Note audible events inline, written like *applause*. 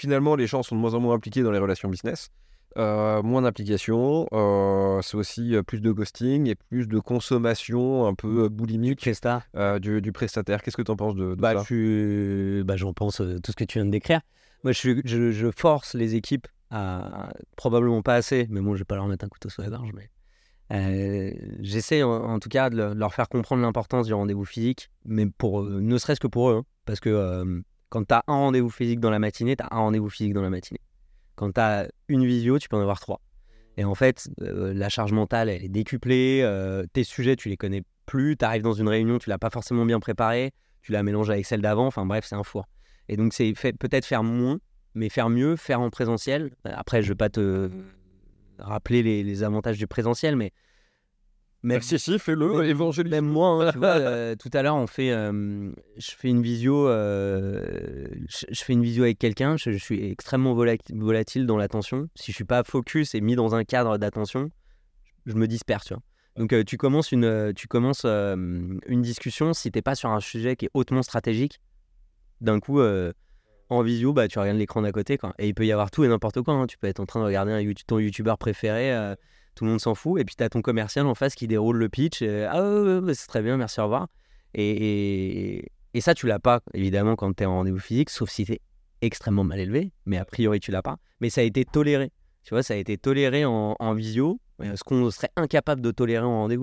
finalement, les gens sont de moins en moins impliqués dans les relations business. Euh, moins d'implication, euh, c'est aussi euh, plus de ghosting et plus de consommation un peu boulimique Presta. euh, du, du prestataire. Qu'est-ce que tu en penses de, de Bah, ça? bah, j'en pense tout ce que tu viens de décrire. Moi, je, suis- je, je force les équipes à probablement pas assez, mais bon, je vais pas leur mettre un couteau sur la gorge, mais j'essaie en, en tout cas de leur- faire comprendre l'importance du rendez-vous physique, mais pour ne serait-ce que pour eux, hein, parce que quand tu as un rendez-vous physique dans la matinée, tu as un rendez-vous physique dans la matinée. Quand tu as une visio, tu peux en avoir trois. Et en fait, euh, la charge mentale, elle est décuplée. euh, tes sujets, tu les connais plus. Tu arrives dans une réunion, tu l'as pas forcément bien préparée. Tu la mélanges avec celle d'avant. Enfin bref, c'est un four. Et donc, c'est peut-être faire moins, mais faire mieux, faire en présentiel. Après, je vais pas te rappeler les, les avantages du présentiel, mais même, Si, si, fais-le, évangélise. même moi, hein, tu vois, euh, *laughs* tout à l'heure, on fait, euh, je fais une visio, euh, je, je fais une visio avec quelqu'un. Je, je suis extrêmement vola- volatile dans l'attention. Si je suis pas focus et mis dans un cadre d'attention, je me disperse. Tu vois. Donc, tu commences une, tu commences une discussion. Si t'es pas sur un sujet qui est hautement stratégique, d'un coup, en visio, bah, tu regardes l'écran d'à côté. Quoi. Et il peut y avoir tout et n'importe quoi. hein. Tu peux être en train de regarder un YouTube- ton youtubeur préféré. Euh, tout le monde s'en fout. Et puis, tu as ton commercial en face qui déroule le pitch. et, ah, ouais, ouais, c'est très bien, merci, au revoir. Et, et, et ça, tu l'as pas, évidemment, quand tu es en rendez-vous physique, sauf si tu es extrêmement mal élevé. Mais a priori, tu l'as pas. Mais ça a été toléré. Tu vois, ça a été toléré en, en visio, euh, ce qu'on serait incapable de tolérer en rendez-vous.